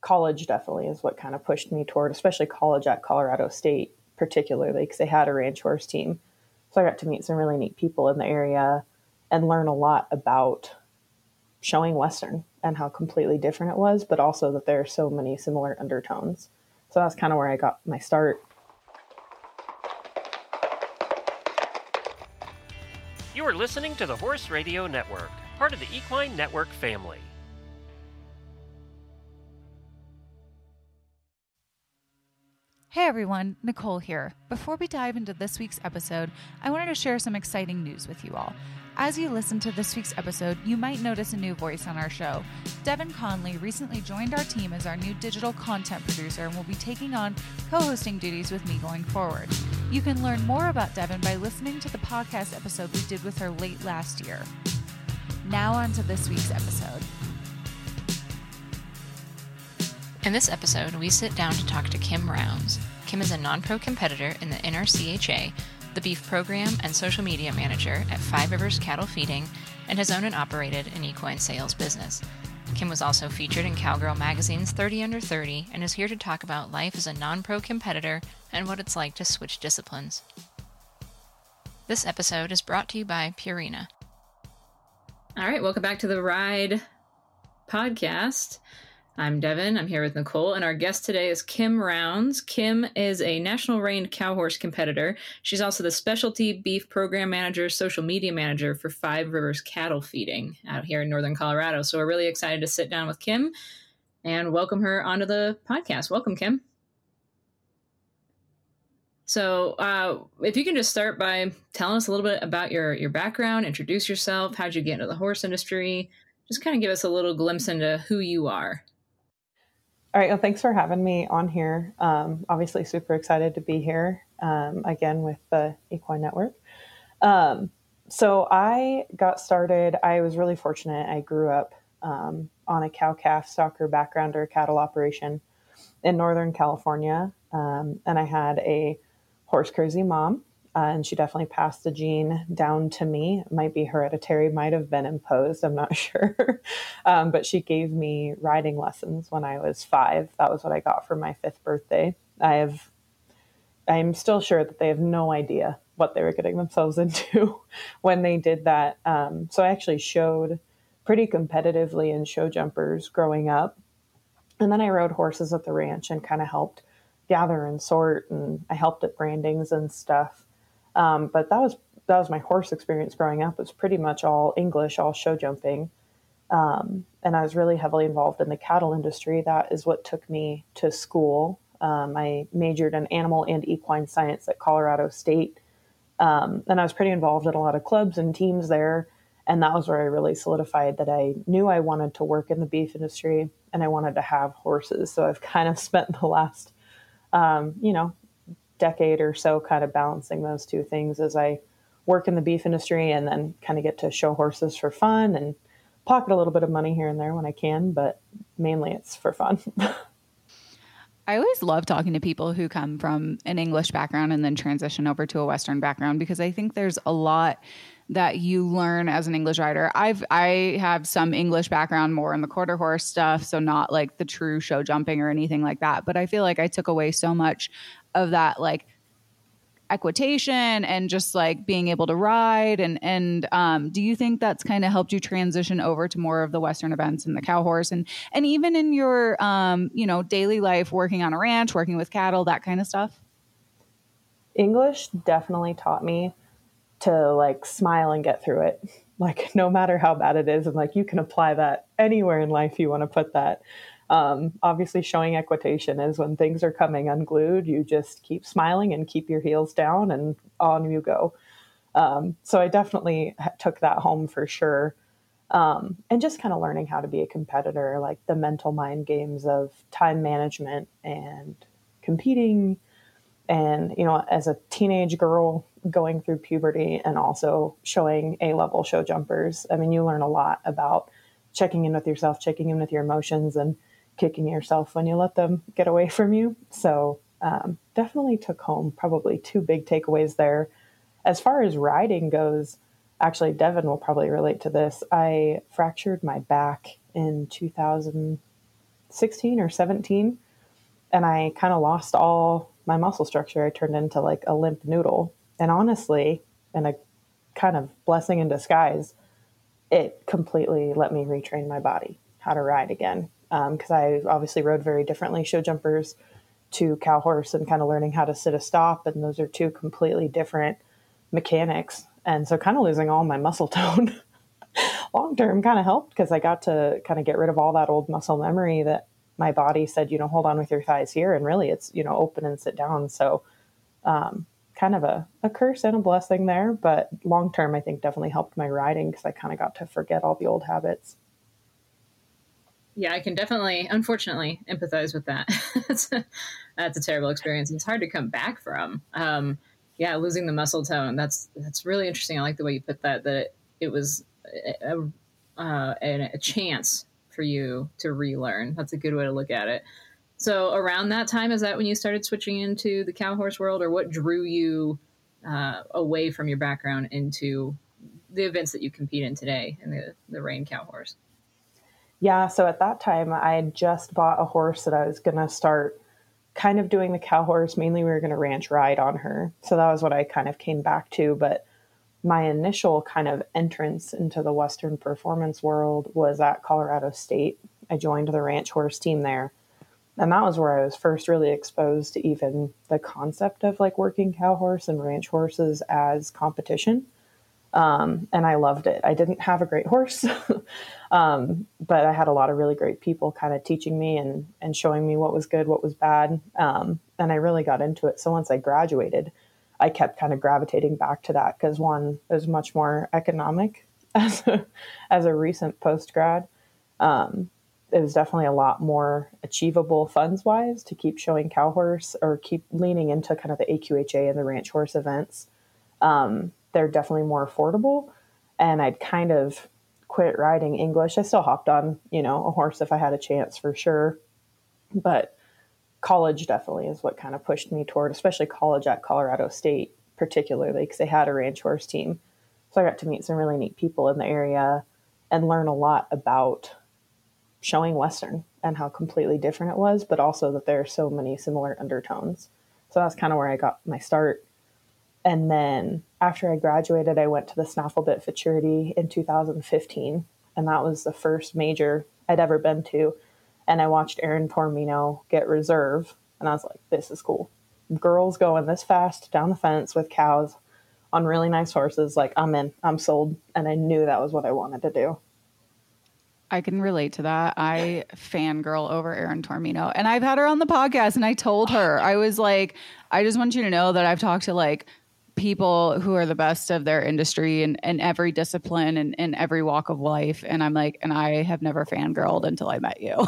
college definitely is what kind of pushed me toward, especially college at Colorado State, particularly because they had a ranch horse team. So I got to meet some really neat people in the area and learn a lot about showing Western and how completely different it was, but also that there are so many similar undertones. So that's kind of where I got my start. You are listening to the Horse Radio Network, part of the Equine Network family. Hey everyone, Nichole here. Before we dive into this week's episode, I wanted to share some exciting news with you all. As you listen to this week's episode, you might notice a new voice on our show. Devin Conley recently joined our team as our new digital content producer and will be taking on co hosting duties with me going forward. You can learn more about Devin by listening to the podcast episode we did with her late last year. Now, on to this week's episode. In this episode, we sit down to talk to Kim Rounds. Kim is a non pro competitor in the NRCHA, the beef program and social media manager at Five Rivers Cattle Feeding, and has owned and operated an equine sales business. Kim was also featured in Cowgirl Magazine's 30 Under 30 and is here to talk about life as a non pro competitor and what it's like to switch disciplines. This episode is brought to you by Purina. All right, welcome back to the Ride podcast. I'm Devin. I'm here with Nichole, and our guest today is Kim Rounds. Kim is a national reined cow horse competitor. She's also the specialty beef program manager, social media manager for Five Rivers Cattle Feeding out here in northern Colorado. So we're really excited to sit down with Kim and welcome her onto the podcast. Welcome, Kim. So, uh, if you can just start by telling us a little bit about your your background, introduce yourself, how'd you get into the horse industry, just kind of give us a little glimpse into who you are. All right. Well, thanks for having me on here. Um, obviously, super excited to be here um, again with the Equine Network. Um, so, I got started. I was really fortunate. I grew up um, on a cow calf stocker background or cattle operation in Northern California. Um, and I had a horse crazy mom uh, and she definitely passed the gene down to me. It might be hereditary, might have been imposed. I'm not sure. um, but she gave me riding lessons when I was five. That was what I got for my fifth birthday. I have, I'm still sure that they have no idea what they were getting themselves into when they did that. Um, so I actually showed pretty competitively in show jumpers growing up. And then I rode horses at the ranch and kind of helped gather and sort, and I helped at brandings and stuff. Um, but that was that was my horse experience growing up. It was pretty much all English, all show jumping. Um, and I was really heavily involved in the cattle industry. That is what took me to school. Um, I majored in animal and equine science at Colorado State. Um, and I was pretty involved in a lot of clubs and teams there. And that was where I really solidified that I knew I wanted to work in the beef industry and I wanted to have horses. So I've kind of spent the last, um, you know, decade or so kind of balancing those two things as I work in the beef industry and then kind of get to show horses for fun and pocket a little bit of money here and there when I can, but mainly it's for fun. I always love talking to people who come from an English background and then transition over to a Western background because I think there's a lot that you learn as an English rider. I've I have some English background more in the quarter horse stuff, so not like the true show jumping or anything like that. But I feel like I took away so much of that like equitation and just like being able to ride and and um, do you think that's kind of helped you transition over to more of the western events and the cow horse and and even in your um, you know daily life working on a ranch working with cattle that kind of stuff english definitely taught me to like smile and get through it like no matter how bad it is and like you can apply that anywhere in life you want to put that um, obviously, showing equitation is when things are coming unglued, you just keep smiling and keep your heels down and on you go. Um, so I definitely took that home for sure. Um, and just kind of learning how to be a competitor, like the mental mind games of time management and competing. And, you know, as a teenage girl going through puberty and also showing A level show jumpers, I mean, you learn a lot about checking in with yourself, checking in with your emotions, and kicking yourself when you let them get away from you. So um, definitely took home probably two big takeaways there. As far as riding goes, actually, Devin will probably relate to this. I fractured my back in 2016 or 17 and I kind of lost all my muscle structure. I turned into like a limp noodle. And honestly, and a kind of blessing in disguise, it completely let me retrain my body how to ride again. Because um, I obviously rode very differently show jumpers to cow horse and kind of learning how to sit a stop. And those are two completely different mechanics. And so, kind of losing all my muscle tone long term kind of helped because I got to kind of get rid of all that old muscle memory that my body said, you know, hold on with your thighs here. And really it's, you know, open and sit down. So, um, kind of a, a curse and a blessing there. But long term, I think definitely helped my riding because I kind of got to forget all the old habits. Yeah, I can definitely, unfortunately, empathize with that. that's, a, that's a terrible experience. It's hard to come back from. Um, yeah, losing the muscle tone. That's that's really interesting. I like the way you put that. That it, it was a, uh, a, a chance for you to relearn. That's a good way to look at it. So around that time, is that when you started switching into the cow horse world, or what drew you uh, away from your background into the events that you compete in today in the the rein cow horse? Yeah, so at that time, I had just bought a horse that I was going to start kind of doing the cow horse. Mainly, we were going to ranch ride on her. So that was what I kind of came back to. But my initial kind of entrance into the Western performance world was at Colorado State. I joined the ranch horse team there. And that was where I was first really exposed to even the concept of like working cow horse and ranch horses as competition. Um, and I loved it. I didn't have a great horse, um, but I had a lot of really great people kind of teaching me and, and showing me what was good, what was bad. Um, and I really got into it. So once I graduated, I kept kind of gravitating back to that because one is much more economic as a, as a recent post grad. Um, it was definitely a lot more achievable funds wise to keep showing cow horse or keep leaning into kind of the AQHA and the ranch horse events. Um, they're definitely more affordable. And I'd kind of quit riding English. I still hopped on, you know, a horse if I had a chance for sure. But college definitely is what kind of pushed me toward, especially college at Colorado State, particularly because they had a ranch horse team. So I got to meet some really neat people in the area and learn a lot about showing Western and how completely different it was, but also that there are so many similar undertones. So that's kind of where I got my start. And then after I graduated, I went to the Snafflebit Futurity in 2015. And that was the first major I'd ever been to and I watched Erin Taormino get reserve, and I was like, this is cool. Girls going this fast down the fence with cows on really nice horses. Like, I'm in, I'm sold. And I knew that was what I wanted to do. I can relate to that. I fangirl over Erin Taormino, and I've had her on the podcast, and I told her, I was like, I just want you to know that I've talked to like people who are the best of their industry and, in every discipline and in every walk of life. And I'm like, and I have never fangirled until I met you.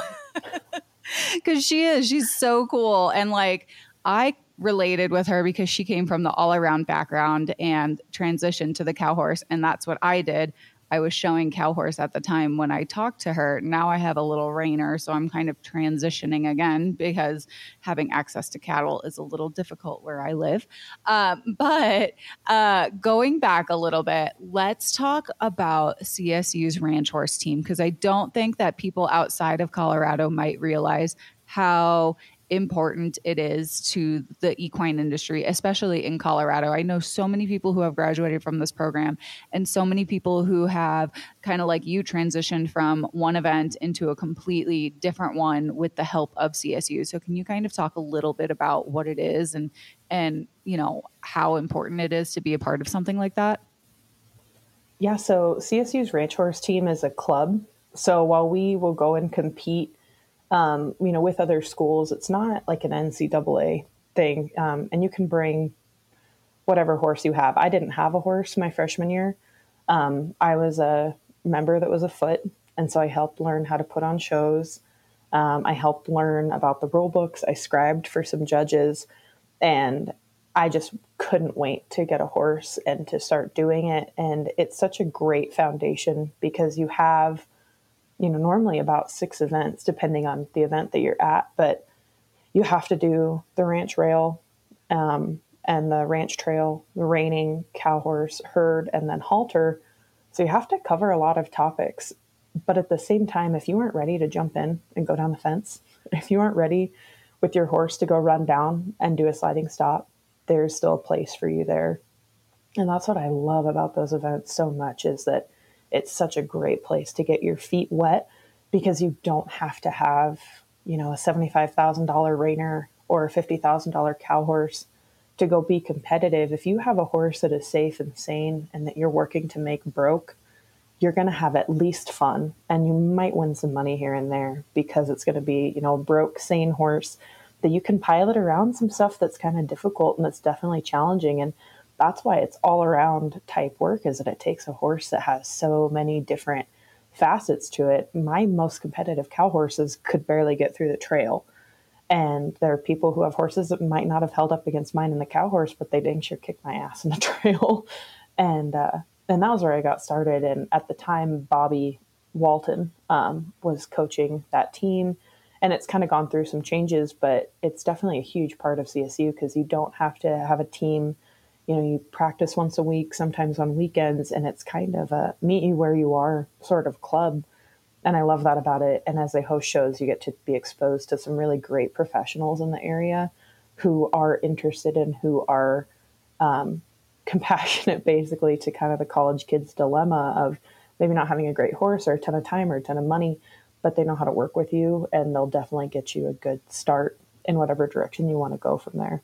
Cause she is, she's so cool. And like, I related with her because she came from the all around background and transitioned to the cow horse. And that's what I did. I was showing cow horse at the time when I talked to her. Now I have a little reiner, so I'm kind of transitioning again because having access to cattle is a little difficult where I live. Um, but uh, going back a little bit, let's talk about CSU's ranch horse team because I don't think that people outside of Colorado might realize how important it is to the equine industry, especially in Colorado. I know so many people who have graduated from this program and so many people who have kind of like you transitioned from one event into a completely different one with the help of CSU. So can you kind of talk a little bit about what it is and and you know how important it is to be a part of something like that? Yeah, so CSU's ranch horse team is a club. So while we will go and compete um, you know, with other schools, it's not like an NCAA thing. Um, and you can bring whatever horse you have. I didn't have a horse my freshman year. Um, I was a member that was a foot, and so I helped learn how to put on shows. Um, I helped learn about the rule books. I scribed for some judges, and I just couldn't wait to get a horse and to start doing it. And it's such a great foundation because you have you know, normally about six events, depending on the event that you're at. But you have to do the ranch rail um, and the ranch trail, the reining, cow horse, herd, and then halter. So you have to cover a lot of topics. But at the same time, if you aren't ready to jump in and go down the fence, if you aren't ready with your horse to go run down and do a sliding stop, there's still a place for you there. And that's what I love about those events so much is that it's such a great place to get your feet wet because you don't have to have, you know, a $75,000 reiner or a $50,000 cow horse to go be competitive. If you have a horse that is safe and sane and that you're working to make broke, you're going to have at least fun and you might win some money here and there because it's going to be, you know, broke, sane horse that you can pilot around some stuff that's kind of difficult and that's definitely challenging. And that's why it's all around type work is that it takes a horse that has so many different facets to it. My most competitive cow horses could barely get through the trail. And there are people who have horses that might not have held up against mine in the cow horse, but they dang sure kicked my ass in the trail. and uh, and that was where I got started. And at the time, Bobby Walton um, was coaching that team. And it's kind of gone through some changes, but it's definitely a huge part of CSU because you don't have to have a team. You know, you practice once a week, sometimes on weekends, and it's kind of a meet you where you are sort of club. And I love that about it. And as they host shows, you get to be exposed to some really great professionals in the area who are interested and who are um, compassionate basically to kind of the college kids dilemma of maybe not having a great horse or a ton of time or a ton of money but they know how to work with you and they'll definitely get you a good start in whatever direction you want to go from there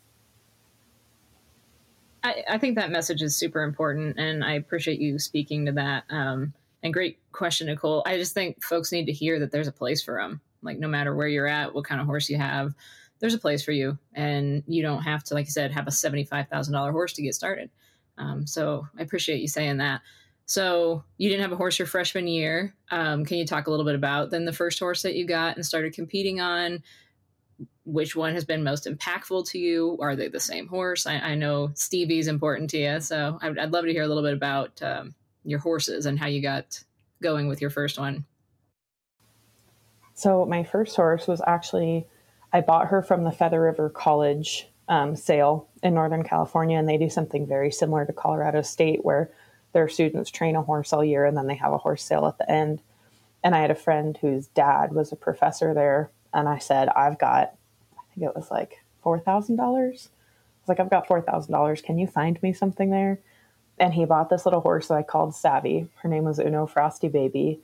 I, I think that message is super important and i appreciate you speaking to that um, and great question nichole i just think folks need to hear that there's a place for them like no matter where you're at what kind of horse you have there's a place for you and you don't have to like you said have a $75000 horse to get started um, so I appreciate you saying that. So you didn't have a horse your freshman year. Um, can you talk a little bit about then the first horse that you got and started competing on? Which one has been most impactful to you? Are they the same horse? I, I know Stevie's important to you, so I'd, I'd, love to hear a little bit about um, your horses and how you got going with your first one. So my first horse was actually I bought her from the Feather River College um, sale in Northern California, and they do something very similar to Colorado State, where their students train a horse all year and then they have a horse sale at the end. And I had a friend whose dad was a professor there, and I said, I've got, I think it was like $4,000. I was like, I've got $4,000. Can you find me something there? And he bought this little horse that I called Savvy. Her name was Uno Frosty Baby.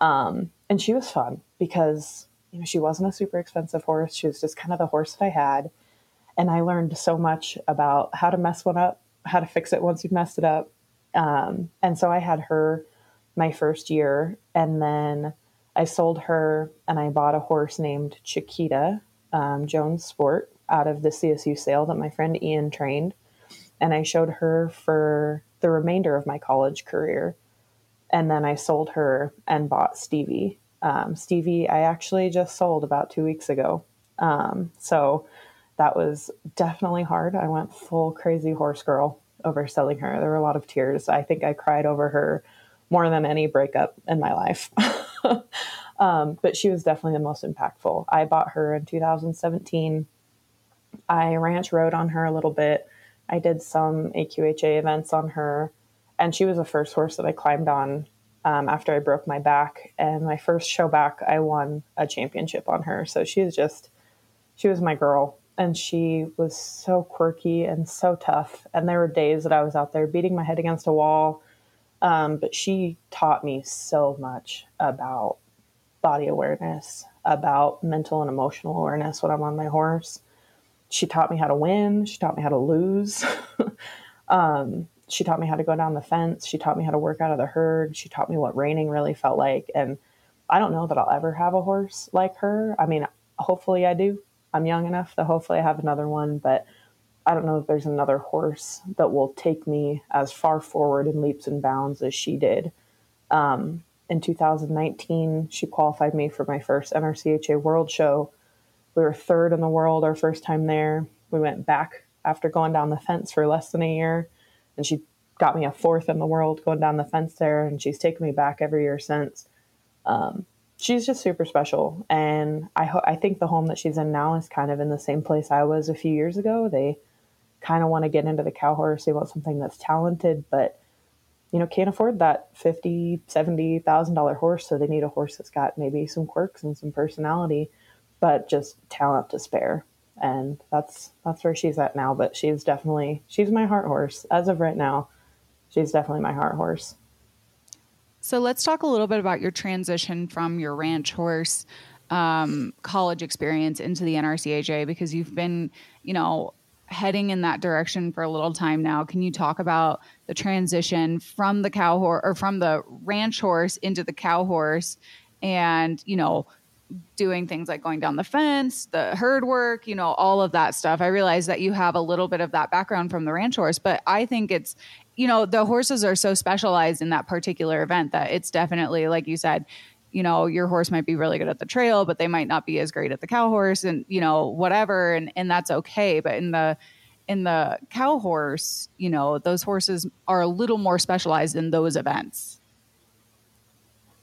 Um, and she was fun because, you know, she wasn't a super expensive horse. She was just kind of the horse that I had and I learned so much about how to mess one up, how to fix it once you've messed it up. Um, and so I had her my first year, and then I sold her and I bought a horse named Chiquita um, Jones Sport out of the CSU sale that my friend Ian trained. And I showed her for the remainder of my college career. And then I sold her and bought Stevie. Um, Stevie, I actually just sold about two weeks ago. Um, so that was definitely hard. I went full crazy horse girl over selling her. There were a lot of tears. I think I cried over her more than any breakup in my life. um, but she was definitely the most impactful. I bought her in 2017. I ranch rode on her a little bit. I did some AQHA events on her, and she was the first horse that I climbed on um, after I broke my back. And my first show back, I won a championship on her. So she was just, she was my girl and she was so quirky and so tough. And there were days that I was out there beating my head against a wall. Um, but she taught me so much about body awareness, about mental and emotional awareness when I'm on my horse. She taught me how to win. She taught me how to lose. um, she taught me how to go down the fence. She taught me how to work out of the herd. She taught me what reining really felt like. And I don't know that I'll ever have a horse like her. I mean, hopefully I do. I'm young enough that hopefully I have another one, but I don't know if there's another horse that will take me as far forward in leaps and bounds as she did. Um, in 2019, she qualified me for my first NRCHA World Show. We were third in the world our first time there. We went back after going down the fence for less than a year, and she got me a fourth in the world going down the fence there, and she's taken me back every year since. Um, she's just super special and I ho- I think the home that she's in now is kind of in the same place I was a few years ago. They kind of want to get into the cow horse. They want something that's talented, but you know, can't afford that fifty, seventy thousand dollar horse, so they need a horse that's got maybe some quirks and some personality, but just talent to spare. And that's that's where she's at now. But she's definitely she's my heart horse as of right now. She's definitely my heart horse. So let's talk a little bit about your transition from your ranch horse um, college experience into the NRCHA because you've been, you know, heading in that direction for a little time now. Can you talk about the transition from the cow horse or from the ranch horse into the cow horse and, you know, doing things like going down the fence, the herd work, you know, all of that stuff. I realize that you have a little bit of that background from the ranch horse, but I think it's, you know, the horses are so specialized in that particular event that it's definitely, like you said, you know, your horse might be really good at the trail, but they might not be as great at the cow horse and, you know, whatever. And, and that's okay. But in the, in the cow horse, you know, those horses are a little more specialized in those events.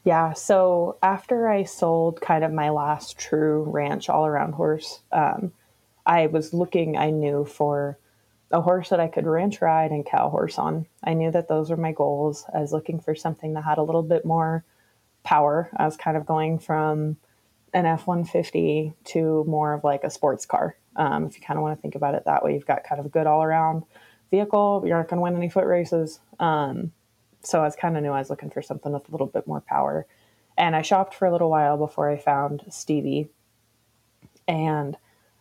Yeah. So after I sold kind of my last true ranch all around horse, um, I was looking, I knew for a horse that I could ranch ride and cow horse on. I knew that those were my goals. I was looking for something that had a little bit more power. I was kind of going from an F 150 to more of like a sports car. Um, if you kind of want to think about it that way, you've got kind of a good all around vehicle. You're not going to win any foot races. Um, so I was kind of knew I was looking for something with a little bit more power. And I shopped for a little while before I found Stevie. And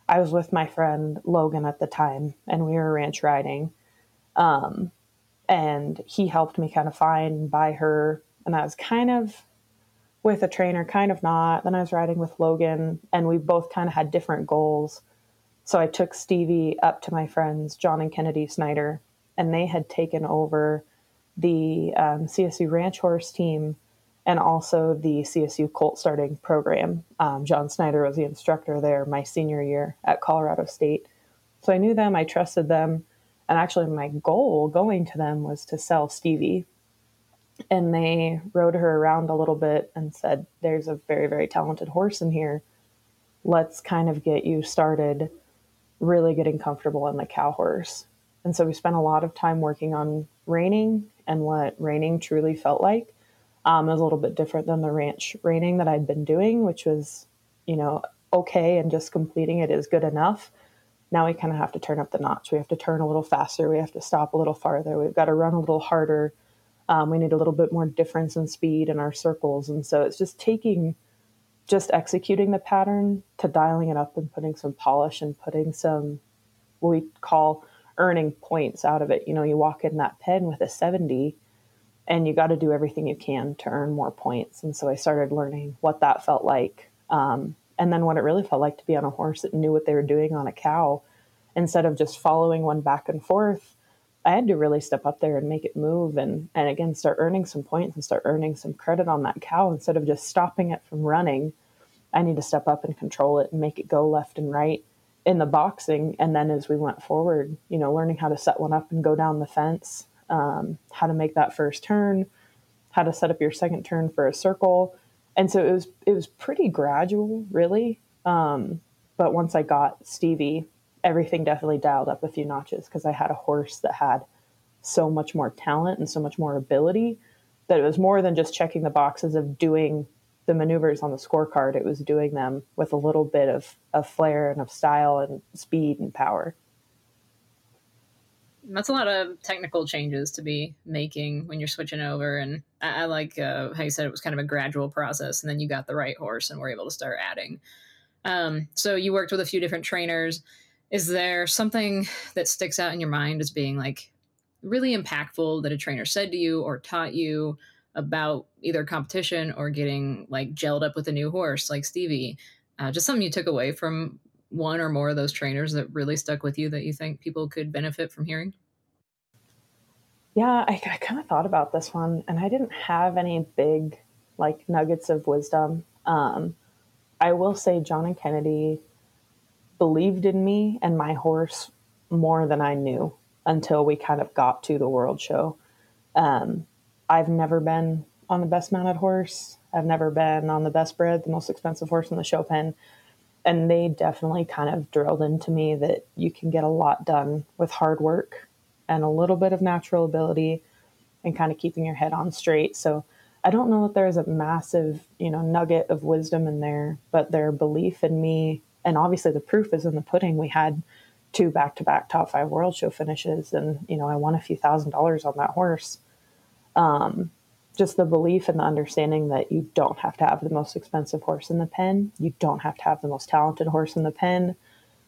I was with my friend Logan at the time, and we were ranch riding. Um, and he helped me kind of find and buy her. And I was kind of with a trainer, kind of not. Then I was riding with Logan, and we both kind of had different goals. So I took Stevie up to my friends, John and Kennedy Snyder, and they had taken over the um, CSU Ranch Horse team and also the CSU Colt starting program. Um, John Snyder was the instructor there my senior year at Colorado State. So I knew them, I trusted them, and actually my goal going to them was to sell Stevie and they rode her around a little bit and said, There's a very, very talented horse in here. Let's kind of get you started really getting comfortable in the cow horse. And so we spent a lot of time working on reining and what reining truly felt like. Um, it was a little bit different than the ranch reining that I'd been doing, which was, you know, okay and just completing it is good enough. Now we kind of have to turn up the notch. We have to turn a little faster. We have to stop a little farther. We've got to run a little harder um, we need a little bit more difference in speed in our circles. And so it's just taking, just executing the pattern to dialing it up and putting some polish and putting some, what we call earning points out of it. You know, you walk in that pen with a 70 and you got to do everything you can to earn more points. And so I started learning what that felt like. Um, and then what it really felt like to be on a horse that knew what they were doing on a cow instead of just following one back and forth I had to really step up there and make it move and and again start earning some points and start earning some credit on that cow instead of just stopping it from running. I need to step up and control it and make it go left and right in the boxing. And then as we went forward, you know, learning how to set one up and go down the fence, um, how to make that first turn, how to set up your second turn for a circle. And so it was it was pretty gradual, really. Um, but once I got Stevie, everything definitely dialed up a few notches because I had a horse that had so much more talent and so much more ability that it was more than just checking the boxes of doing the maneuvers on the scorecard. It was doing them with a little bit of, of flair and of style and speed and power. That's a lot of technical changes to be making when you're switching over. And I, I like uh, how you said it was kind of a gradual process, and then you got the right horse and were able to start adding. Um, so you worked with a few different trainers is there something that sticks out in your mind as being like really impactful that a trainer said to you or taught you about either competition or getting like gelled up with a new horse like Stevie? Uh, just something you took away from one or more of those trainers that really stuck with you that you think people could benefit from hearing? Yeah, I, I kind of thought about this one, and I didn't have any big like nuggets of wisdom. Um, I will say John and Kennedy believed in me and my horse more than I knew until we kind of got to the world show. Um, I've never been on the best mounted horse. I've never been on the best bred, the most expensive horse in the show pen. And they definitely kind of drilled into me that you can get a lot done with hard work and a little bit of natural ability and kind of keeping your head on straight. So I don't know that there's a massive, you know, nugget of wisdom in there, but their belief in me, and obviously the proof is in the pudding. We had two back-to-back top five world show finishes, and you know, I won a few thousand dollars on that horse. Um, just the belief and the understanding that you don't have to have the most expensive horse in the pen, you don't have to have the most talented horse in the pen,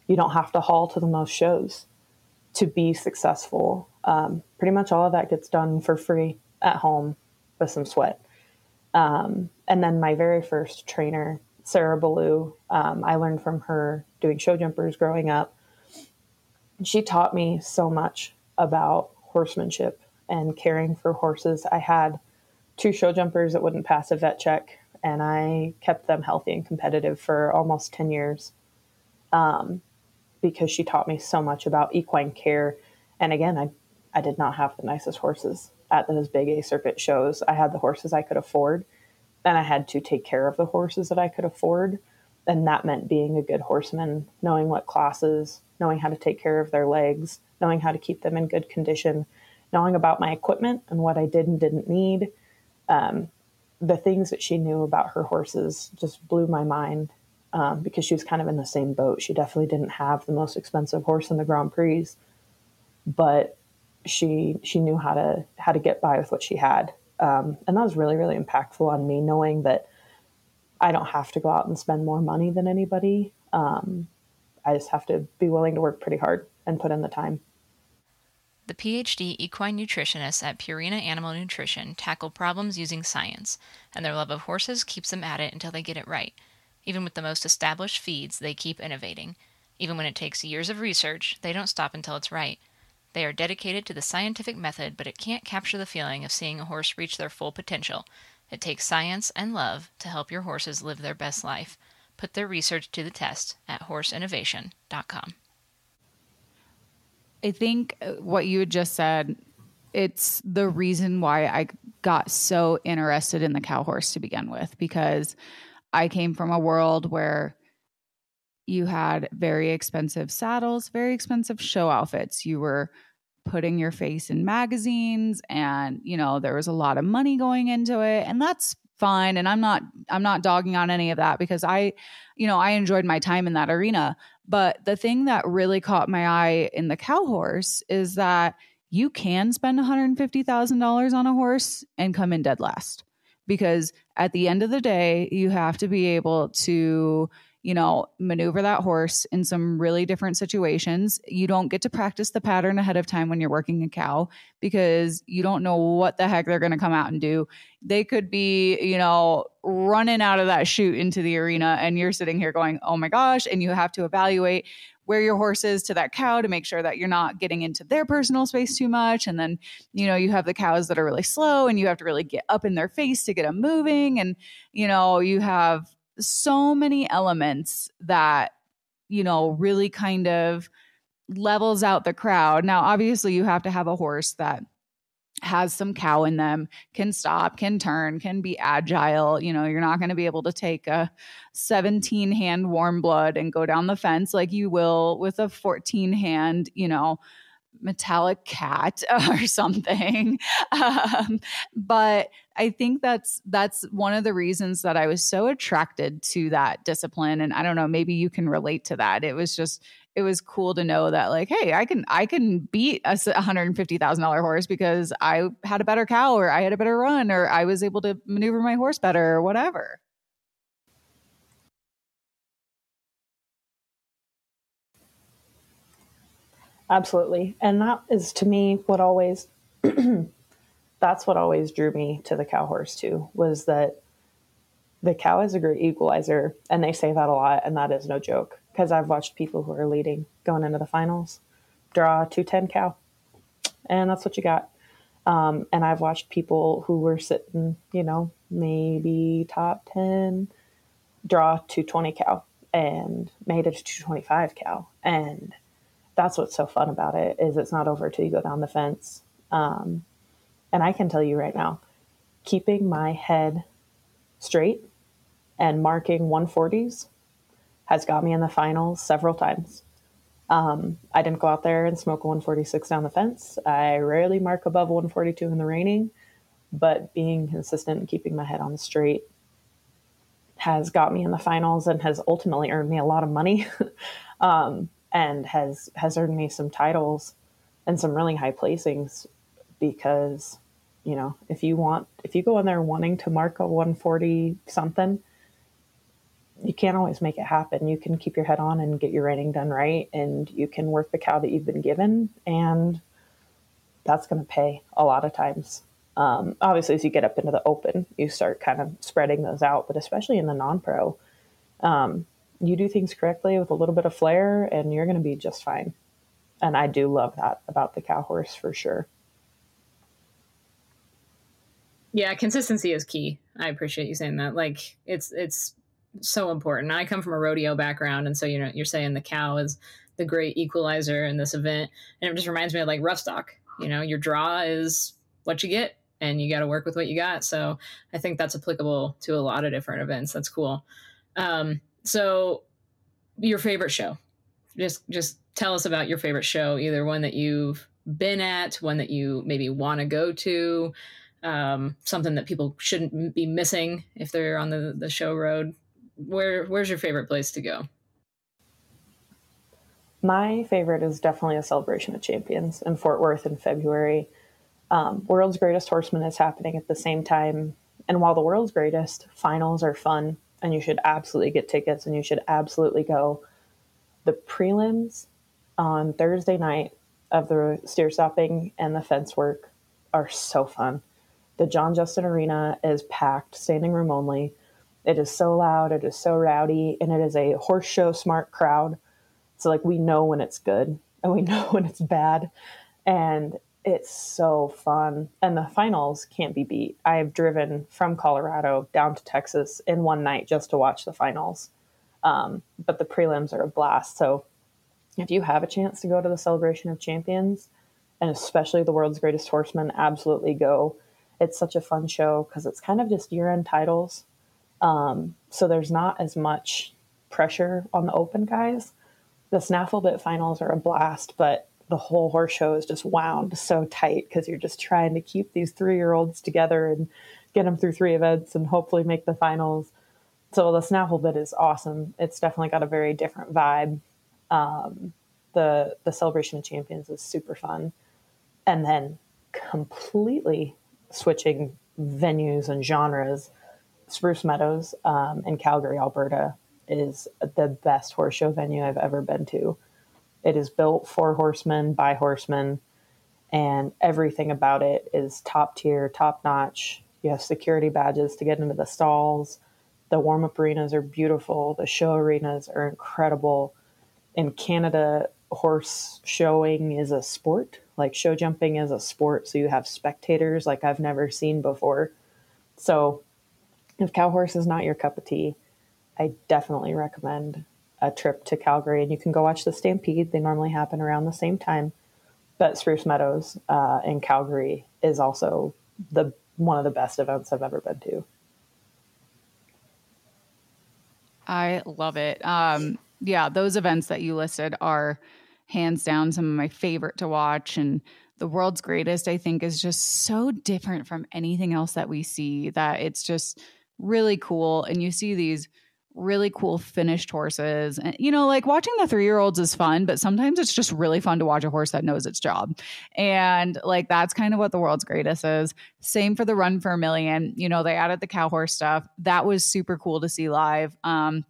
you don't have to haul to the most shows to be successful. Um, pretty much all of that gets done for free at home with some sweat. Um, and then my very first trainer, Sarah Ballou, um, I learned from her doing show jumpers growing up. She taught me so much about horsemanship and caring for horses. I had two show jumpers that wouldn't pass a vet check, and I kept them healthy and competitive for almost 10 years. Um, because she taught me so much about equine care. And again, I, I did not have the nicest horses at those big A circuit shows. I had the horses I could afford, and I had to take care of the horses that I could afford. And that meant being a good horseman, knowing what classes, knowing how to take care of their legs, knowing how to keep them in good condition, knowing about my equipment and what I did and didn't need. Um, the things that she knew about her horses just blew my mind um, because she was kind of in the same boat. She definitely didn't have the most expensive horse in the Grand Prix, but she she knew how to how to get by with what she had, um, and that was really really impactful on me, knowing that I don't have to go out and spend more money than anybody. Um, I just have to be willing to work pretty hard and put in the time. The PhD equine nutritionists at Purina Animal Nutrition tackle problems using science, and their love of horses keeps them at it until they get it right. Even with the most established feeds, they keep innovating. Even when it takes years of research, they don't stop until it's right. They are dedicated to the scientific method, but it can't capture the feeling of seeing a horse reach their full potential. It takes science and love to help your horses live their best life. Put their research to the test at horseinnovation.com. I think uh, what you had just said, it's the reason why I got so interested in the cow horse to begin with because I came from a world where you had very expensive saddles, very expensive show outfits. You were putting your face in magazines and, you know, there was a lot of money going into it and that's fine and I'm not I'm not dogging on any of that because I, you know, I enjoyed my time in that arena. But the thing that really caught my eye in the cow horse is that you can spend $150,000 on a horse and come in dead last because at the end of the day, you have to be able to, you know, maneuver that horse in some really different situations. You don't get to practice the pattern ahead of time when you're working a cow because you don't know what the heck they're going to come out and do. They could be, you know, running out of that chute into the arena and you're sitting here going, oh my gosh. And you have to evaluate where your horse is to that cow to make sure that you're not getting into their personal space too much. And then, you know, you have the cows that are really slow and you have to really get up in their face to get them moving. And, you know, you have so many elements that, you know, really kind of levels out the crowd. Now, obviously, you have to have a horse that has some cow in them, can stop, can turn, can be agile. You know, you're not going to be able to take a 17 hand warm blood and go down the fence like you will with a 14 hand, you know, metallic cat or something. Um, but I think that's that's one of the reasons that I was so attracted to that discipline. And I don't know, maybe you can relate to that. It was just it was cool to know that like hey i can i can beat a $150000 horse because i had a better cow or i had a better run or i was able to maneuver my horse better or whatever. Absolutely. And that is to me what always that's what always drew me to the cow horse too was that the cow is a great equalizer and they say that a lot and that is no joke because I've watched people who are leading going into the finals draw 210 cow, and that's what you got. Um, and I've watched people who were sitting, you know, maybe top 10 draw 220 cow and made it to 225 cow. And that's what's so fun about it is it's not over till you go down the fence. Um, and I can tell you right now, keeping my head straight and marking 140s has got me in the finals several times. Um, I didn't go out there and smoke a 146 down the fence. I rarely mark above 142 in the reining, but being consistent and keeping my head on the straight has got me in the finals and has ultimately earned me a lot of money um, and has has earned me some titles and some really high placings because you know if you want if you go in there wanting to mark a 140 something you can't always make it happen you can keep your head on and get your reining done right and you can work the cow that you've been given and that's going to pay a lot of times um, obviously, as you get up into the open, you start kind of spreading those out. But especially in the non-pro, um, you do things correctly with a little bit of flair, and you're going to be just fine. And I do love that about the cow horse for sure. Yeah, consistency is key. I appreciate you saying that. Like it's it's so important. I come from a rodeo background, and so you know you're saying the cow is the great equalizer in this event, and it just reminds me of like rough stock. You know, your draw is what you get and you got to work with what you got. So I think that's applicable to a lot of different events. That's cool. Um, so your favorite show, just, just tell us about your favorite show, either one that you've been at, one that you maybe want to go to, um, something that people shouldn't be missing if they're on the, the show road. Where, where's your favorite place to go? My favorite is definitely a celebration of champions in Fort Worth in February. Um, World's Greatest Horseman is happening at the same time. And while the World's Greatest finals are fun and you should absolutely get tickets and you should absolutely go, the prelims on Thursday night of the steer stopping and the fence work are so fun. The John Justin Arena is packed, standing room only. It is so loud, it is so rowdy, and it is a horse show smart crowd. So, like, we know when it's good and we know when it's bad. And it's so fun. And the finals can't be beat. I've driven from Colorado down to Texas in one night just to watch the finals. Um, but the prelims are a blast. So if you have a chance to go to the celebration of champions, and especially the world's greatest horseman, absolutely go. It's such a fun show because it's kind of just year end titles. Um, so there's not as much pressure on the open guys. The snaffle bit finals are a blast, but the whole horse show is just wound so tight because you're just trying to keep these three year olds together and get them through three events and hopefully make the finals. So the snaffle bit is awesome. It's definitely got a very different vibe. Um, the the celebration of champions is super fun, and then completely switching venues and genres. Spruce Meadows um, in Calgary, Alberta, is the best horse show venue I've ever been to. It is built for horsemen by horsemen, and everything about it is top tier, top notch. You have security badges to get into the stalls. The warm up arenas are beautiful. The show arenas are incredible. In Canada, horse showing is a sport. Like show jumping is a sport. So you have spectators like I've never seen before. So if cow horse is not your cup of tea, I definitely recommend a trip to Calgary, and you can go watch the Stampede. They normally happen around the same time. But Spruce Meadows uh, in Calgary is also the one of the best events I've ever been to. I love it. Um, yeah, those events that you listed are hands down some of my favorite to watch. And the world's greatest, I think, is just so different from anything else that we see that it's just really cool. And you see these really cool finished horses. And, you know, like watching the three year olds is fun, but sometimes it's just really fun to watch a horse that knows its job. And like that's kind of what the world's greatest is. Same for the run for a million. You know, they added the cow horse stuff. That was super cool to see live. Um,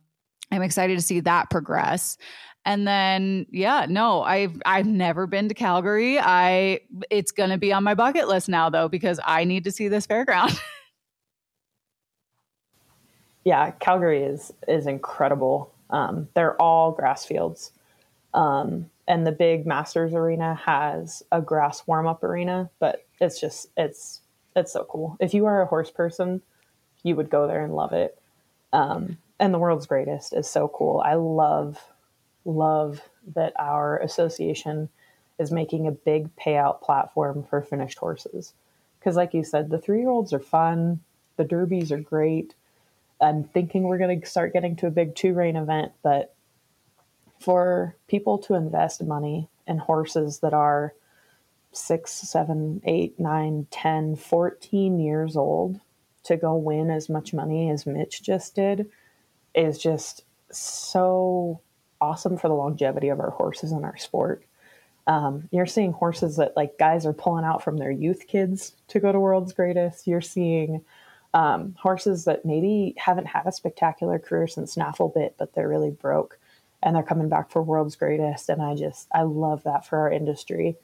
I'm excited to see that progress. And then yeah, no, I've I've never been to Calgary. I it's going to be on my bucket list now though because I need to see this fairground. yeah, Calgary is is incredible. Um, they're all grass fields, um, and the big Masters Arena has a grass warm up arena. But it's just it's it's so cool. If you are a horse person, you would go there and love it. Um, and the world's greatest is so cool. I love love that our association is making a big payout platform for finished horses. Because, like you said, the three year olds are fun. The derbies are great I'm thinking we're going to start getting to a big two rein event, but for people to invest money in horses that are six, seven, eight, nine, 10, 14 years old to go win as much money as Mitch just did is just so awesome for the longevity of our horses and our sport. Um, you're seeing horses that like guys are pulling out from their youth kids to go to World's Greatest. You're seeing um, horses that maybe haven't had a spectacular career since Snaffle bit, but they're really broke and they're coming back for World's Greatest. And I just, I love that for our industry.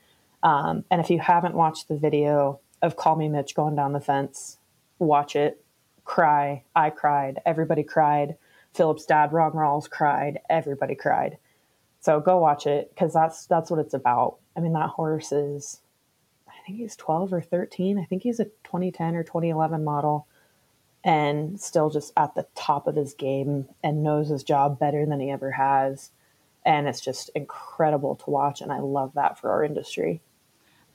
Um, and if you haven't watched the video of Call Me Mitch going down the fence, watch it, cry. I cried. Everybody cried. Philip's dad, Ron Ralls, cried. Everybody cried. So go watch it because that's that's what it's about. I mean, that horse is, I think he's 12 or 13. I think he's a 2010 or 2011 model and still just at the top of his game and knows his job better than he ever has. And it's just incredible to watch. And I love that for our industry.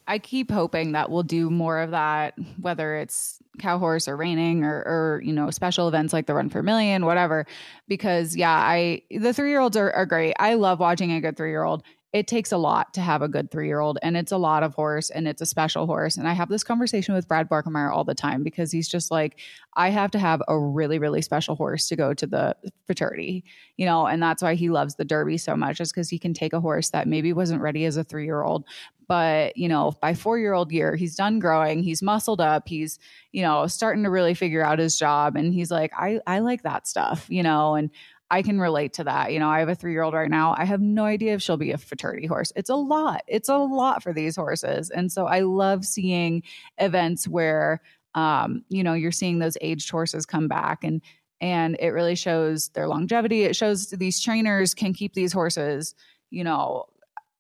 I keep hoping that we'll do more of that, whether it's cow horse or reining or, or, you know, special events like the Run for Million, whatever. Because yeah, I the three year olds are, are great. I love watching a good three year old it takes a lot to have a good three year old and it's a lot of horse and it's a special horse. And I have this conversation with Brad Barkemeyer all the time because he's just like, I have to have a really, really special horse to go to the futurity, you know, and that's why he loves the Derby so much, is because he can take a horse that maybe wasn't ready as a three year old, but you know by four year old year he's done growing he's muscled up he's you know starting to really figure out his job and he's like i i like that stuff you know and I can relate to that. You know, I have a three year old right now. I have no idea if she'll be a futurity horse. It's a lot. It's a lot for these horses. And so I love seeing events where, um, you know, you're seeing those aged horses come back and, and it really shows their longevity. It shows these trainers can keep these horses, you know,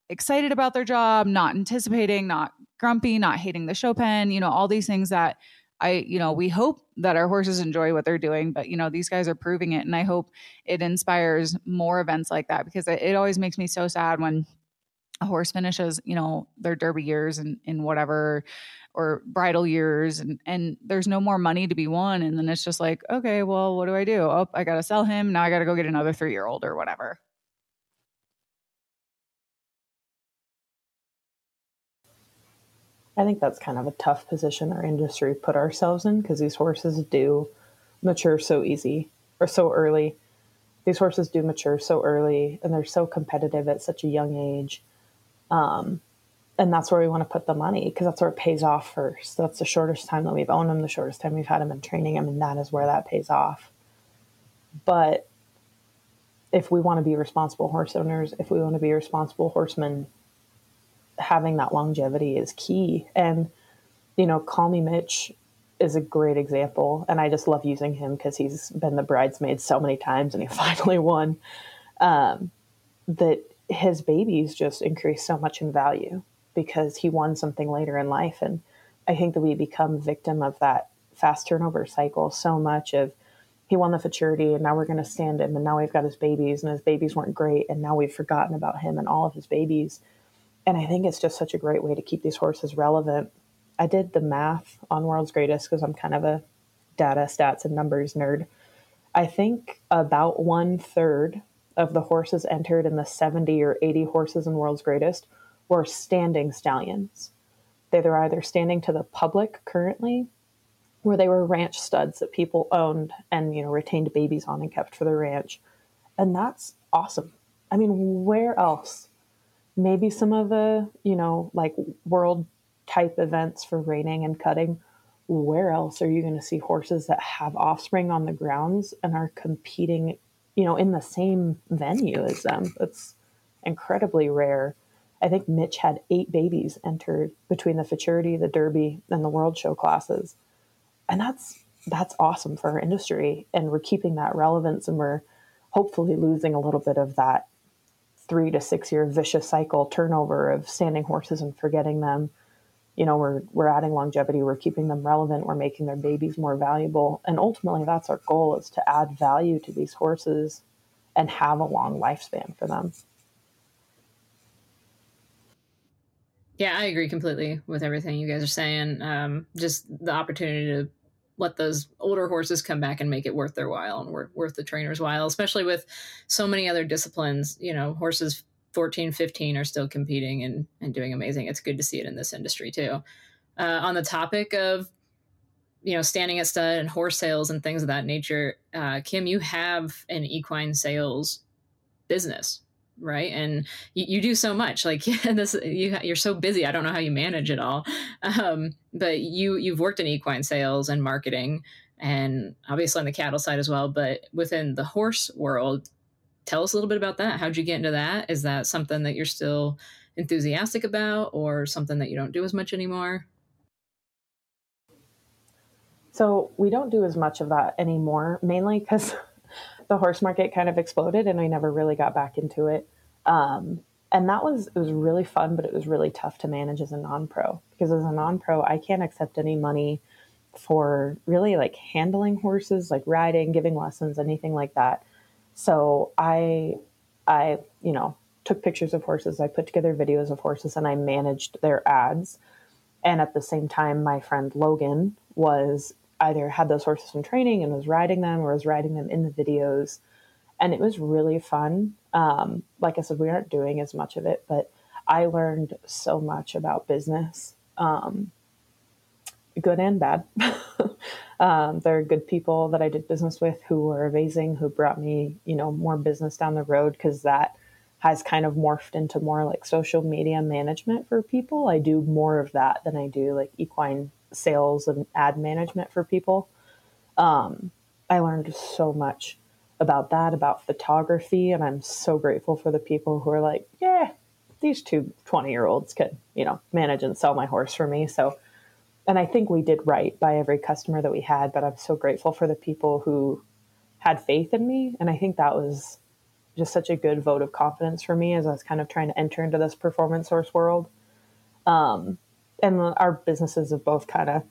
excited about their job, not anticipating, not grumpy, not hating the show pen, you know, all these things that I, you know, we hope that our horses enjoy what they're doing, but you know, these guys are proving it. And I hope it inspires more events like that because it, it always makes me so sad when a horse finishes, you know, their derby years and in whatever or bridle years and and there's no more money to be won and then it's just like okay well what do i do oh i gotta sell him now i gotta go get another three year old or whatever I think that's kind of a tough position our industry put ourselves in because these horses do mature so easy or so early. These horses do mature so early and they're so competitive at such a young age. Um, and that's where we want to put the money because that's where it pays off first. That's the shortest time that we've owned them, the shortest time we've had them in training. them, and that is where that pays off. But if we want to be responsible horse owners, if we want to be responsible horsemen, having that longevity is key. And, you know, Call Me Mitch is a great example. And I just love using him because he's been the bridesmaid so many times and he finally won. Um, that his babies just increased so much in value because he won something later in life. And I think that we become victim of that fast turnover cycle so much of he won the futurity and now we're going to stand him and now we've got his babies and his babies weren't great and now we've forgotten about him and all of his babies and I think it's just such a great way to keep these horses relevant. I did the math on World's Greatest because I'm kind of a data, stats, and numbers nerd. I think about one third of the horses entered in the 70 or 80 horses in World's Greatest were standing stallions. They were either standing to the public currently, or they were ranch studs that people owned and you know retained babies on and kept for the ranch. And that's awesome. I mean, where else maybe some of the, you know, like world type events for reining and cutting. Where else are you going to see horses that have offspring on the grounds and are competing, you know, in the same venue as them? It's incredibly rare. I think Mitch had eight babies entered between the futurity, the derby, and the world show classes. And that's that's awesome for our industry. And we're keeping that relevance and we're hopefully losing a little bit of that three to six year vicious cycle turnover of standing horses and forgetting them. You know, we're we're adding longevity, we're keeping them relevant, we're making their babies more valuable. And ultimately that's our goal is to add value to these horses and have a long lifespan for them. Yeah, I agree completely with everything you guys are saying. Um, just the opportunity to let those older horses come back and make it worth their while and worth, worth the trainer's while, especially with so many other disciplines. You know, horses 14, 15 are still competing and, and doing amazing. It's good to see it in this industry too. Uh, on the topic of, you know, standing at stud and horse sales and things of that nature, uh, Kim, you have an equine sales business right? And you, you do so much like this you, you're so busy i don't know how you manage it all. Um, but you you've worked in equine sales and marketing and obviously on the cattle side as well but within the horse world tell us a little bit about that. How'd you get into that? Is that something that you're still enthusiastic about or something that you don't do as much anymore? So we don't do as much of that anymore mainly because the horse market kind of exploded and I never really got back into it. Um, and that was it was really fun, but it was really tough to manage as a non-pro because as a non-pro, I can't accept any money for really like handling horses, like riding, giving lessons, anything like that. So I I, you know, took pictures of horses, I put together videos of horses and I managed their ads. And at the same time, my friend Logan was either had those horses in training and was riding them or was riding them in the videos. And it was really fun. Um, like I said, we aren't doing as much of it, but I learned so much about business, um, good and bad. um, there are good people that I did business with who were amazing, who brought me, you know, more business down the road because that has kind of morphed into more like social media management for people. I do more of that than I do like equine sales and ad management for people. Um, I learned so much about that, about photography, and I'm so grateful for the people who are like, yeah, these two 20 year olds could, you know, manage and sell my horse for me. So, and I think we did right by every customer that we had, but I'm so grateful for the people who had faith in me. And I think that was just such a good vote of confidence for me as I was kind of trying to enter into this performance horse world. Um, and our businesses have both kind of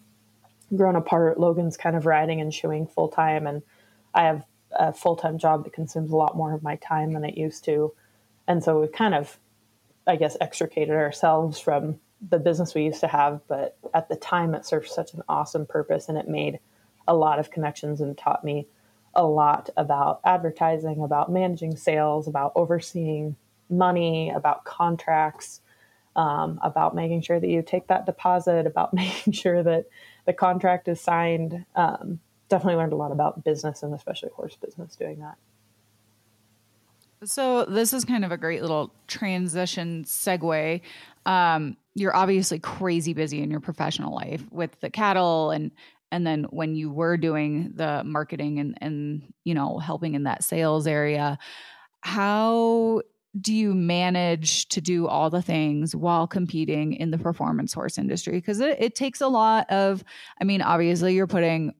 grown apart. Logan's kind of riding and shoeing full time, and I have a full time job that consumes a lot more of my time than it used to. And so we've kind of, I guess, extricated ourselves from the business we used to have. But at the time, it served such an awesome purpose and it made a lot of connections and taught me a lot about advertising, about managing sales, about overseeing money, about contracts um, about making sure that you take that deposit, about making sure that the contract is signed. Um, definitely learned a lot about business and especially horse business doing that. So this is kind of a great little transition segue. Um, you're obviously crazy busy in your professional life with the cattle and and then when you were doing the marketing and and you know helping in that sales area, how do you manage to do all the things while competing in the performance horse industry? Because it, it takes a lot of, I mean, obviously, you're putting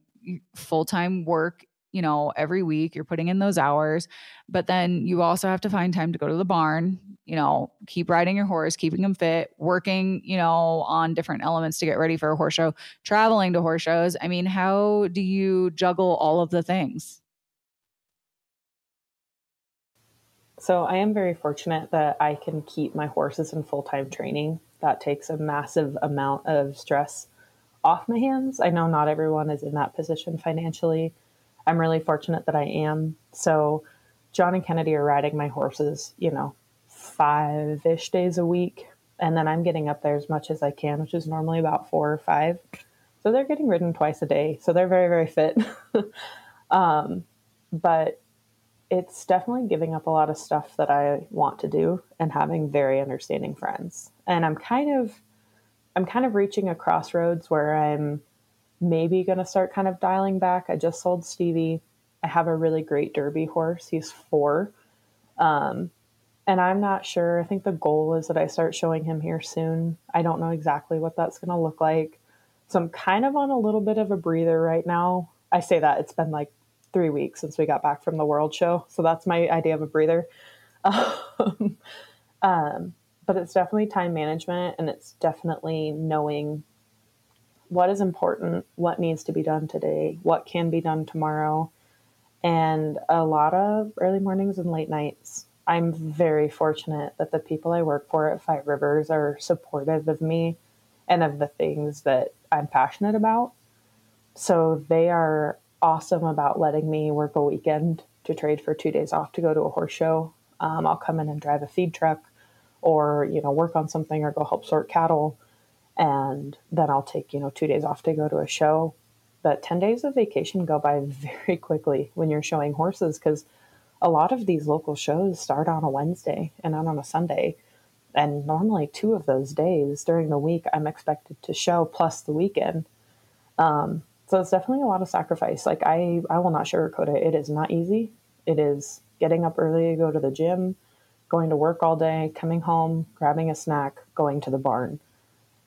full time work, you know, every week, you're putting in those hours, but then you also have to find time to go to the barn, you know, keep riding your horse, keeping them fit, working, you know, on different elements to get ready for a horse show, traveling to horse shows. I mean, how do you juggle all of the things? So I am very fortunate that I can keep my horses in full time training. That takes a massive amount of stress off my hands. I know not everyone is in that position financially. I'm really fortunate that I am. So John and Kennedy are riding my horses, you know, five ish days a week. And then I'm getting up there as much as I can, which is normally about four or five. So they're getting ridden twice a day. So they're very, very fit. um, but it's definitely giving up a lot of stuff that I want to do and having very understanding friends. And I'm kind of I'm kind of reaching a crossroads where I'm maybe going to start kind of dialing back. I just sold Stevie. I have a really great derby horse. He's 4. Um, and I'm not sure. I think the goal is that I start showing him here soon. I don't know exactly what that's going to look like. So I'm kind of on a little bit of a breather right now. I say that it's been like three weeks since we got back from the world show. So that's my idea of a breather. Um, um, but it's definitely time management and it's definitely knowing what is important, what needs to be done today, what can be done tomorrow, and a lot of early mornings and late nights. I'm very fortunate that the people I work for at Five Rivers are supportive of me and of the things that I'm passionate about. so they are awesome about letting me work a weekend to trade for two days off to go to a horse show. Um, I'll come in and drive a feed truck or, you know, work on something or go help sort cattle. And then I'll take, you know, two days off to go to a show. But 10 days of vacation go by very quickly when you're showing horses because a lot of these local shows start on a Wednesday and not on a Sunday. And normally, two of those days during the week, I'm expected to show plus the weekend. Um, so it's definitely a lot of sacrifice. Like I, I will not sugarcoat it. It is not easy. It is getting up early to go to the gym, going to work all day, coming home, grabbing a snack, going to the barn,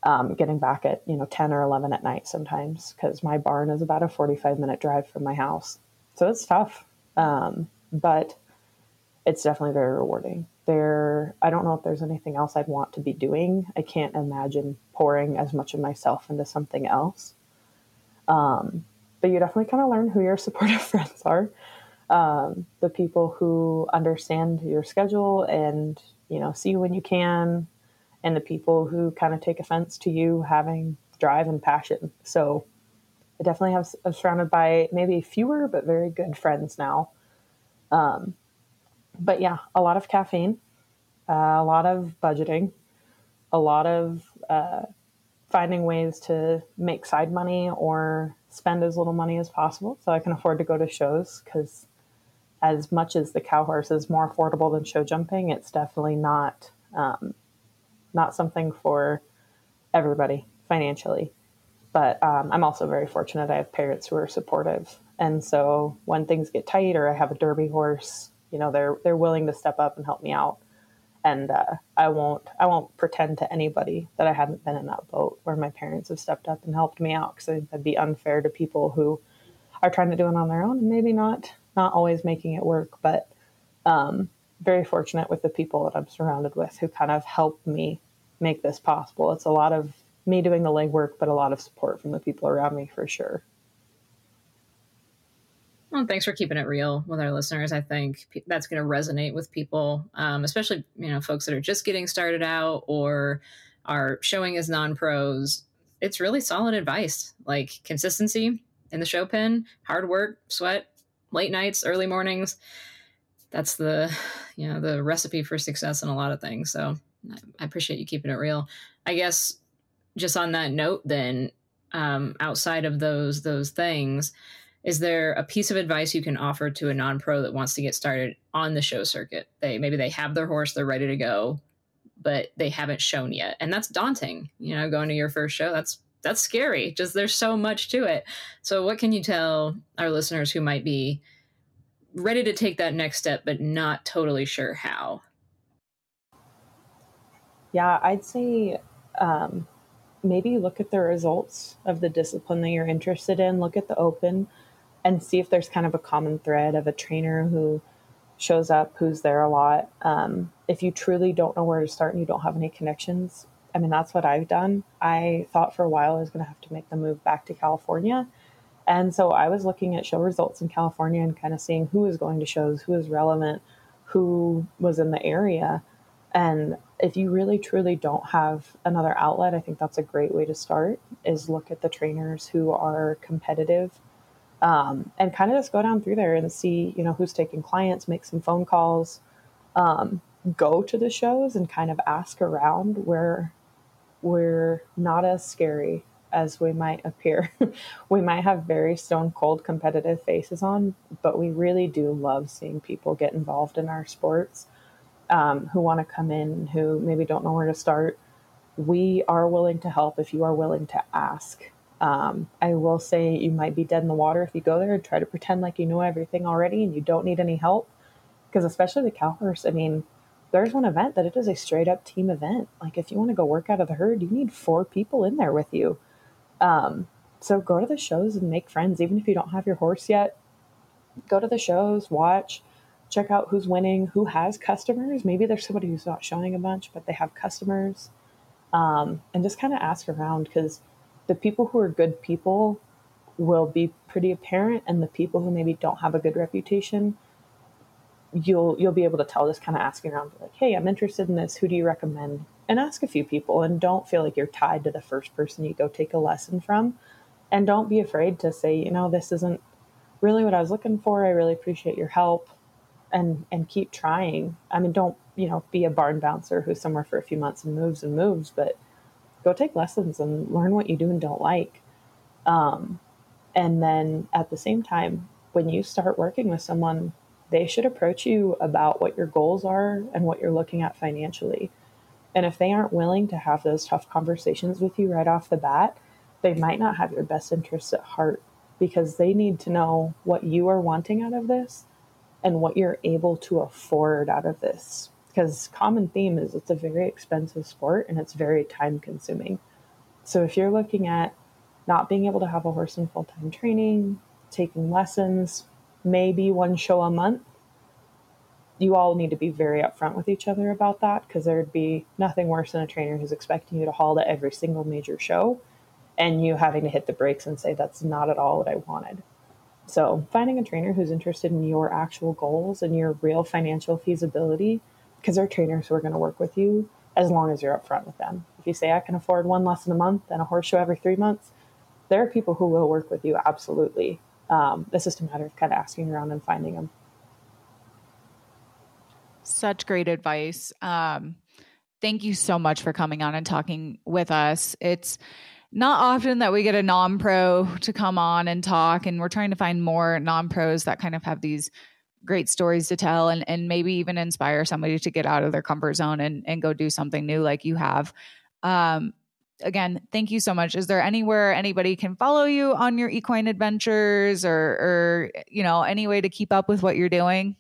um, getting back at you know ten or eleven at night sometimes because my barn is about a forty-five minute drive from my house. So it's tough, um, but it's definitely very rewarding. There, I don't know if there's anything else I'd want to be doing. I can't imagine pouring as much of myself into something else. Um, but you definitely kind of learn who your supportive friends are, um, the people who understand your schedule and you know see when you can, and the people who kind of take offense to you having drive and passion. So I definitely have I'm surrounded by maybe fewer but very good friends now. Um, but yeah, a lot of caffeine, uh, a lot of budgeting, a lot of uh, finding ways to make side money or spend as little money as possible so I can afford to go to shows because as much as the cow horse is more affordable than show jumping, it's definitely not um, not something for everybody financially. But um, I'm also very fortunate. I have parents who are supportive, and so when things get tight or I have a derby horse, you know, they're they're willing to step up and help me out and uh, I won't I won't pretend to anybody that I haven't been in that boat where my parents have stepped up and helped me out because I think that'd be unfair to people who are trying to do it on their own and maybe not not always making it work, but um, very fortunate with the people that I'm surrounded with who kind of help me make this possible. It's a lot of me doing the legwork, but a lot of support from the people around me for sure. Well, thanks for keeping it real with our listeners. I think that's going to resonate with people, um, especially you know folks that are just getting started out or are showing as non-pros. It's really solid advice, like consistency in the show pen, hard work, sweat, late nights, early mornings. That's the you know the recipe for success in a lot of things. So I appreciate you keeping it real. I guess just on that note, then um, outside of those those things is there a piece of advice you can offer to a non-pro that wants to get started on the show circuit? They maybe they have their horse they're ready to go but they haven't shown yet. And that's daunting you know going to your first show. That's that's scary. Just there's so much to it. So what can you tell our listeners who might be ready to take that next step but not totally sure how? Yeah i'd say um, maybe look at the results of the discipline that you're interested in. Look at the open and see if there's kind of a common thread of a trainer who shows up, who's there a lot. Um, if you truly don't know where to start and you don't have any connections, I mean, that's what I've done. I thought for a while I was going to have to make the move back to California. And so I was looking at show results in California and kind of seeing who was going to shows, who was relevant, who was in the area. And if you really truly don't have another outlet, I think that's a great way to start is look at the trainers who are competitive um, and kind of just go down through there and see, you know, who's taking clients, make some phone calls, um, go to the shows and kind of ask around where we're not as scary as we might appear. we might have very stone cold competitive faces on, but we really do love seeing people get involved in our sports um, who want to come in, who maybe don't know where to start. We are willing to help if you are willing to ask. Um, I will say you might be dead in the water if you go there and try to pretend like you know everything already and you don't need any help. Because especially the cow horse, I mean, there's one event that it is a straight up team event. Like if you want to go work out of the herd, you need four people in there with you. Um, so go to the shows and make friends, even if you don't have your horse yet. Go to the shows, watch, check out who's winning, who has customers. Maybe there's somebody who's not showing a bunch, but they have customers. Um, and just kind of ask around because the people who are good people will be pretty apparent and the people who maybe don't have a good reputation you'll you'll be able to tell just kind of asking around like hey i'm interested in this who do you recommend and ask a few people and don't feel like you're tied to the first person you go take a lesson from and don't be afraid to say, you know, this isn't really what I was looking for. I really appreciate your help and and keep trying. I mean, don't, you know, be a barn bouncer who's somewhere for a few months and moves and moves, but go take lessons and learn what you do and don't like. Um, and then at the same time, when you start working with someone, they should approach you about what your goals are and what you're looking at financially. And if they aren't willing to have those tough conversations with you right off the bat, they might not have your best interests at heart because they need to know what you are wanting out of this and what you're able to afford out of this. Because common theme is it's a very expensive sport and it's very time consuming. So if you're looking at not being able to have a horse in full time training, taking lessons, maybe one show a month, you all need to be very upfront with each other about that because there'd be nothing worse than a trainer who's expecting you to haul to every single major show and you having to hit the brakes and say that's not at all what I wanted. So, finding a trainer who's interested in your actual goals and your real financial feasibility, because they're trainers who are going to work with you as long as you're upfront with them. If you say, I can afford one lesson a month and a horse show every three months, there are people who will work with you absolutely. Um, it's just a matter of kind of asking around and finding them. Such great advice. Um, thank you so much for coming on and talking with us. It's not often that we get a non pro to come on and talk, and we're trying to find more non pros that kind of have these great stories to tell and, and maybe even inspire somebody to get out of their comfort zone and, and go do something new like you have. Um, again, thank you so much. Is there anywhere anybody can follow you on your equine adventures or, or, you know, any way to keep up with what you're doing?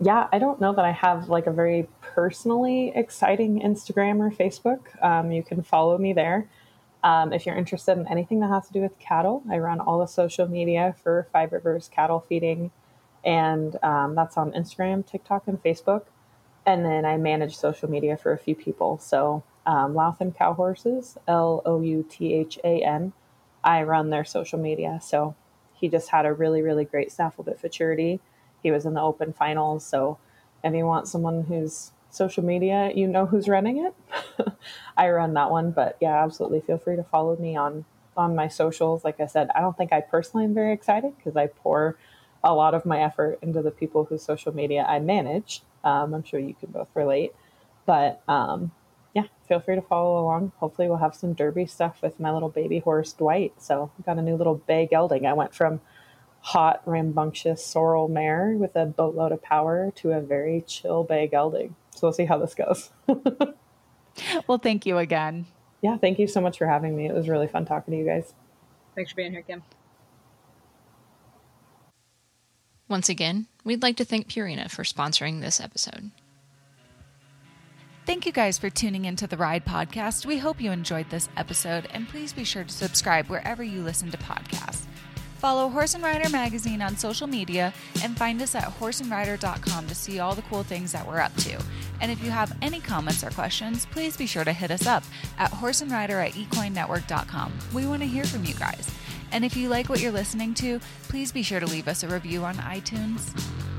Yeah, I don't know that I have like a very personally exciting Instagram or Facebook. Um, you can follow me there. Um, if you're interested in anything that has to do with cattle, I run all the social media for Five Rivers Cattle Feeding, and um, that's on Instagram, TikTok, and Facebook. And then I manage social media for a few people. So um, Louthan Cow Horses, L O U T H A N. I run their social media. So he just had a really, really great Snaffle Bit Futurity. He was in the open finals. So if you want someone who's social media, you know who's running it. I run that one, but yeah, absolutely feel free to follow me on on my socials. Like I said, I don't think I personally am very excited because I pour a lot of my effort into the people whose social media I manage. Um, I'm sure you can both relate, but um, yeah, feel free to follow along. Hopefully, we'll have some derby stuff with my little baby horse Dwight. So, I've got a new little bay gelding. I went from hot, rambunctious sorrel mare with a boatload of power to a very chill bay gelding. So, we'll see how this goes. well, thank you again. Yeah, thank you so much for having me. It was really fun talking to you guys. Thanks for being here, Kim. Once again, we'd like to thank Purina for sponsoring this episode. Thank you guys for tuning into the Ride Podcast. We hope you enjoyed this episode, and please be sure to subscribe wherever you listen to podcasts. Follow Horse and Rider Magazine on social media and find us at horseandrider.com to see all the cool things that we're up to. And if you have any comments or questions, please be sure to hit us up at horseandrider at equinenetwork.com. We want to hear from you guys. And if you like what you're listening to, please be sure to leave us a review on iTunes.